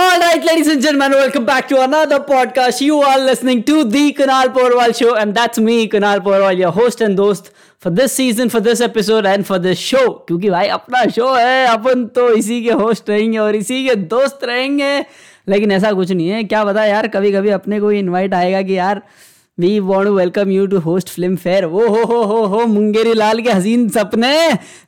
All right, ladies and gentlemen, welcome back to another podcast. You are listening to the Kunal Porwal Show, and that's me, Kunal Porwal, your host and host for this season, for this episode, and for this show. क्योंकि भाई अपना show है अपन तो इसी के host रहेंगे और इसी के दोस्त रहेंगे लेकिन ऐसा कुछ नहीं है क्या पता यार कभी कभी अपने को इनवाइट आएगा कि यार we want welcome you to host Filmfare वो हो हो हो हो मुंगेरी लाल के हसीन सपने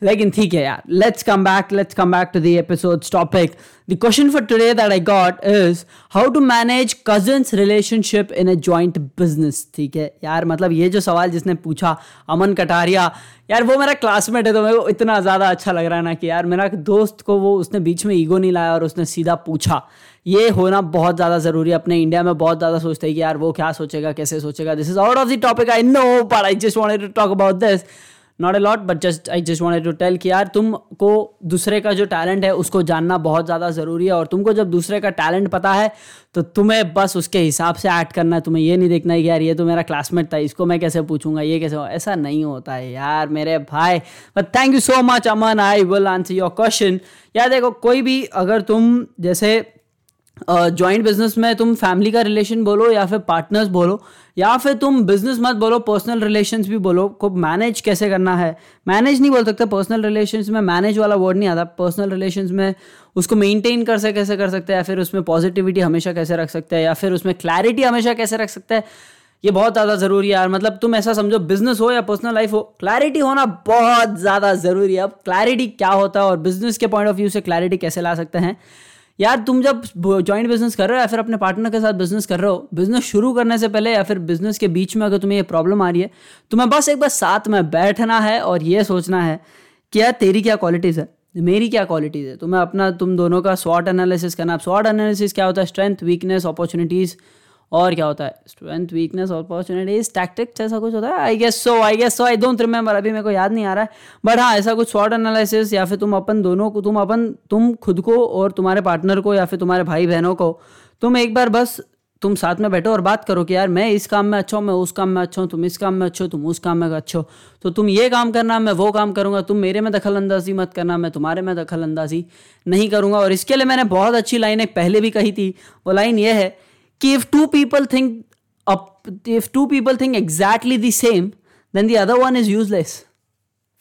लेकिन ठीक है यार let's come back let's come back to the episode topic the question for today that I got is how to manage cousins relationship in a joint business ठीक है? यार मतलब ये जो सवाल जिसने पूछा, अमन कटारिया, यार वो मेरा क्लासमेट है तो मेरे को इतना ज़्यादा अच्छा लग रहा है ना कि यार मेरा दोस्त को वो उसने बीच में ईगो नहीं लाया और उसने सीधा पूछा। ये होना बहुत ज़्यादा ज़रूरी है। अपने इंडिया में बहुत ज़्यादा सोचते हैं कि यार वो क्या सोचेगा, कैसे सोचेगा? This is out of the topic I know but I just wanted to talk about this not a lot but just I just wanted to tell कि यार तुमको दूसरे का जो टैलेंट है, उसको जानना बहुत ज़्यादा ज़रूरी है और तुमको जब दूसरे का टैलेंट पता है तो तुम्हें बस उसके हिसाब से ऐड करना है। तुम्हें ये नहीं देखना है कि यार ये तो मेरा क्लासमेट था, इसको मैं कैसे पूछूँगा, ये कैसे ऐसा नहीं होता है यार, मेरे भाई। But thank you so much Aman I will answer your question यार देखो, कोई भी अगर तुम, जैसे जॉइंट बिज़नेस में तुम फैमिली का रिलेशन बोलो या फिर पार्टनर्स बोलो, या फिर तुम बिज़नेस मत बोलो पर्सनल रिलेशंस भी बोलो, को मैनेज कैसे करना है? मैनेज नहीं बोल सकते पर्सनल रिलेशंस में मैनेज वाला वर्ड नहीं आता। पर्सनल रिलेशंस में उसको मेंटेन कर से कैसे कर सकते हैं, या फिर उसमें पॉजिटिविटी हमेशा कैसे रख सकते हैं, या फिर उसमें क्लैरिटी हमेशा कैसे रख सकते हैं? ये बहुत ज़्यादा ज़रूरी है यार। मतलब तुम ऐसा समझो बिज़नेस हो या पर्सनल लाइफ हो क्लैरिटी होना बहुत ज़्यादा ज़रूरी है। अब क्लैरिटी क्या होता है और बिज़नेस के पॉइंट ऑफ़ व्यू से क्लैरिटी कैसे ला सकते हैं? यार तुम जब ज्वाइंट बिज़नेस कर रहे हो या फिर अपने पार्टनर के साथ बिज़नेस कर रहे हो बिज़नेस शुरू करने से पहले या फिर बिज़नेस के बीच में अगर तुम्हें ये प्रॉब्लम आ रही है तुम्हें बस एक बार साथ में बैठना है और ये सोचना है कि यार तेरी क्या क्वालिटीज़ है? मेरी क्या क्वालिटीज़ है? तुम्हें अपना तुम दोनों का स्वॉट एनालिसिस करना। स्वॉट एनालिसिस क्या होता है? स्ट्रेंथ वीकनेस अपॉर्चुनिटीज़ और क्या होता है? स्ट्रेंथ वीकनेस अपॉर्चुनिटीज़ टैक्टिक्स ऐसा कुछ होता है? I guess so I guess so I don't remember अभी मेरे को याद नहीं आ रहा है। बट हाँ ऐसा कुछ शॉर्ट एनालिसिस या फिर तुम अपन दोनों को, तुम अपन, तुम खुद को और तुम्हारे पार्टनर को या फिर तुम्हारे भाई बहनों को, तुम एक बार बस तुम साथ में बैठो और बात करो कि यार, मैं इस काम में अच्छा हूँ, मैं उस काम में अच्छा हूँ, तुम इस काम में अच्छे हो, तुम उस काम में अच्छे हो। तो तुम ये काम करना, मैं वो काम करूँगा, तुम मेरे में दखल अंदाजी मत करना, मैं तुम्हारे में दखल अंदाजी नहीं करूँगा। और इसके लिए मैंने बहुत अच्छी लाइन एक पहले भी कही थी, वो लाइन ये है कि if two people think if two people think exactly the same, then the other one is useless.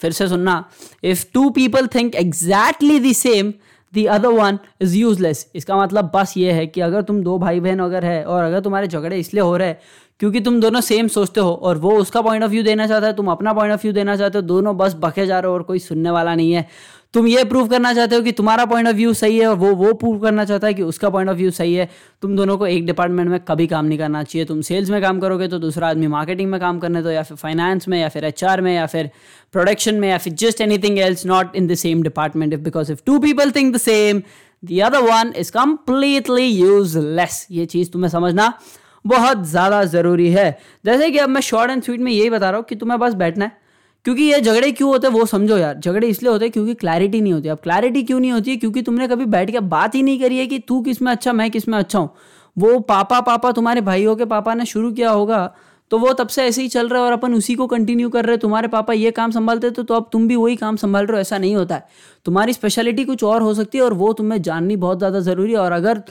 फिर से सुनना। If two people think exactly the same the other one is useless इसका मतलब बस ये है कि अगर तुम दो भाई बहन अगर है और अगर तुम्हारे झगड़े इसलिए हो रहे हैं क्योंकि तुम दोनों सेम सोचते हो और वो उसका पॉइंट ऑफ़ व्यू देना चाहता है, तुम अपना पॉइंट ऑफ़ व्यू देना चाहते हो, दोनों बस बखे जा रहे हो और कोई सुनने वाला नहीं है। तुम ये प्रूव करना चाहते हो कि तुम्हारा पॉइंट ऑफ़ व्यू सही है और वो वो प्रूव करना चाहता है कि उसका पॉइंट ऑफ़ व्यू सही है, तुम दोनों को एक डिपार्टमेंट में कभी काम नहीं करना चाहिए। तुम सेल्स में काम करोगे तो दूसरा आदमी मार्केटिंग में काम करने दो या फिर फाइनेंस में या फिर एचआर में या फिर प्रोडक्शन में या फिर just anything else not in the same department if because if two people think the same the other one is completely useless ये चीज़ तुम्हें समझना बहुत ज़्यादा ज़रूरी है। जैसे कि अब मैं शॉर्ट एंड स्वीट में यही बता रहा हूँ कि तुम्हें बस बैठना है। क्योंकि ये झगड़े क्यों होते हैं वो समझो यार। झगड़े इसलिए होते हैं क्योंकि क्लैरिटी नहीं होती। अब क्लैरिटी क्यों नहीं होती? है क्योंकि तुमने कभी बैठ के बात ही नहीं करी है कि तू किसमें अच्छा मैं किसमें अच्छा हूँ। वो पापा पापा तुम्हारे भाइयों के पापा ने शुरू किया होगा तो वो तब से ऐसे ही चल रहा है और अपन उसी को कंटिन्यू कर रहे हैं। तुम्हारे पापा ये काम संभालते तो, तो अब तुम भी वही काम संभाल रहे हो ऐसा नहीं होता है। तुम्हारी स्पेशलिटी कुछ और हो सकती है और वो तुम्हें जाननी बहुत ज़्यादा ज़रूरी है। और अगर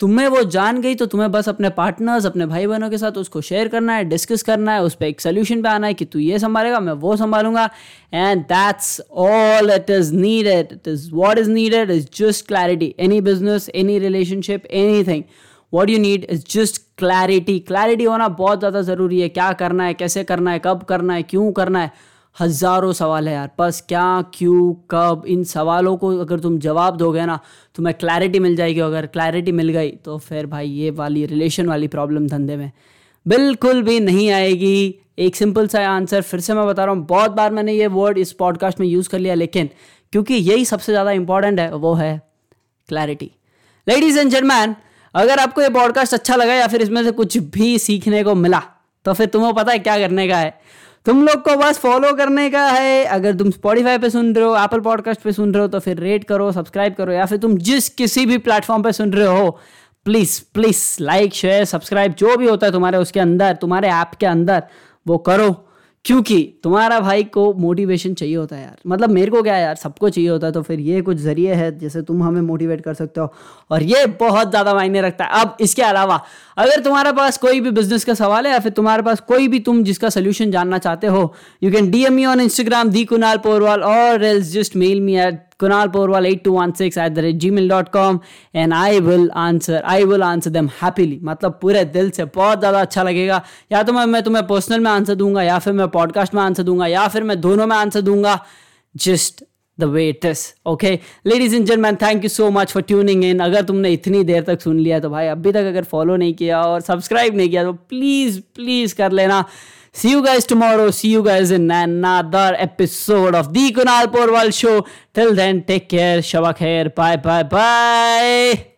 तुम्हें वो जान गई तो तुम्हें बस अपने पार्टनर्स अपने भाई बहनों के साथ उसको शेयर करना है डिस्कस करना है, उस पर एक सोल्यूशन पे आना है कि तू ये संभालेगा, मैं वो संभालूँगा। And that's all it is needed it is what is needed is just clarity any business any relationship any thing what you need is just clarity clarity होना बहुत ज़्यादा ज़रूरी है। क्या करना है, कैसे करना है, कब करना है, क्यों करना है? हज़ारों सवाल है यार। बस क्या, क्यों, कब, इन सवालों को अगर तुम जवाब दोगे ना, तुम्हें क्लैरिटी मिल जाएगी। अगर क्लैरिटी मिल गई तो फिर भाई ये वाली रिलेशन वाली प्रॉब्लम धंधे में बिल्कुल भी नहीं आएगी। एक सिंपल सा आंसर फिर से मैं बता रहा हूँ। बहुत बार मैंने ये वर्ड इस पॉडकास्ट में यूज़ कर लिया, लेकिन क्योंकि यही सबसे ज़्यादा इंपॉर्टेंट है, वो है क्लैरिटी लेडीज़ एंड जेंटलमैन अगर आपको ये पॉडकास्ट अच्छा लगा या फिर इसमें से कुछ भी सीखने को मिला तो फिर तुम्हें पता है क्या करने का है। तुम लोग को बस फॉलो करने का है। अगर तुम स्पॉटीफाई पे सुन रहे हो एप्पल पॉडकास्ट पे सुन रहे हो तो फिर रेट करो सब्सक्राइब करो, या फिर तुम जिस किसी भी प्लेटफॉर्म पे सुन रहे हो please please like share subscribe जो भी होता है तुम्हारे उसके अंदर, तुम्हारे ऐप के अंदर, वो करो। क्योंकि तुम्हारा भाई को मोटिवेशन चाहिए होता है यार। मतलब मेरे को क्या यार, सबको चाहिए होता है तो फिर ये कुछ ज़रिए है जैसे तुम हमें मोटिवेट कर सकते हो। और ये बहुत ज़्यादा मायने रखता है। अब इसके अलावा, अगर तुम्हारे पास कोई भी बिज़नेस का सवाल है या फिर तुम्हारे पास कोई भी तुम जिसका सोल्यूशन जानना चाहते हो you can D M on Instagram the Kunal Porwal और else just mail me at Kunal Porwal 8216 at the rate gmail.com and I will answer, I will answer them happily. मतलब पूरे दिल से बहुत ज़्यादा अच्छा लगेगा। या तो मैं मैं तुम्हें पर्सनल में आंसर दूँगा, या फिर मैं पॉडकास्ट में आंसर दूँगा, या फिर मैं दोनों में आंसर दूँगा। Just the way it is okay ladies and gentleman thank you so much for tuning in अगर तुमने इतनी देर तक सुन लिया तो भाई अभी तक अगर फॉलो नहीं किया और सब्सक्राइब नहीं किया तो प्लीज़ प्लीज़ कर लेना। See you guys tomorrow. See you guys in another episode of the Kunal Porwal Show. Till then, take care. Shabak Bye bye bye.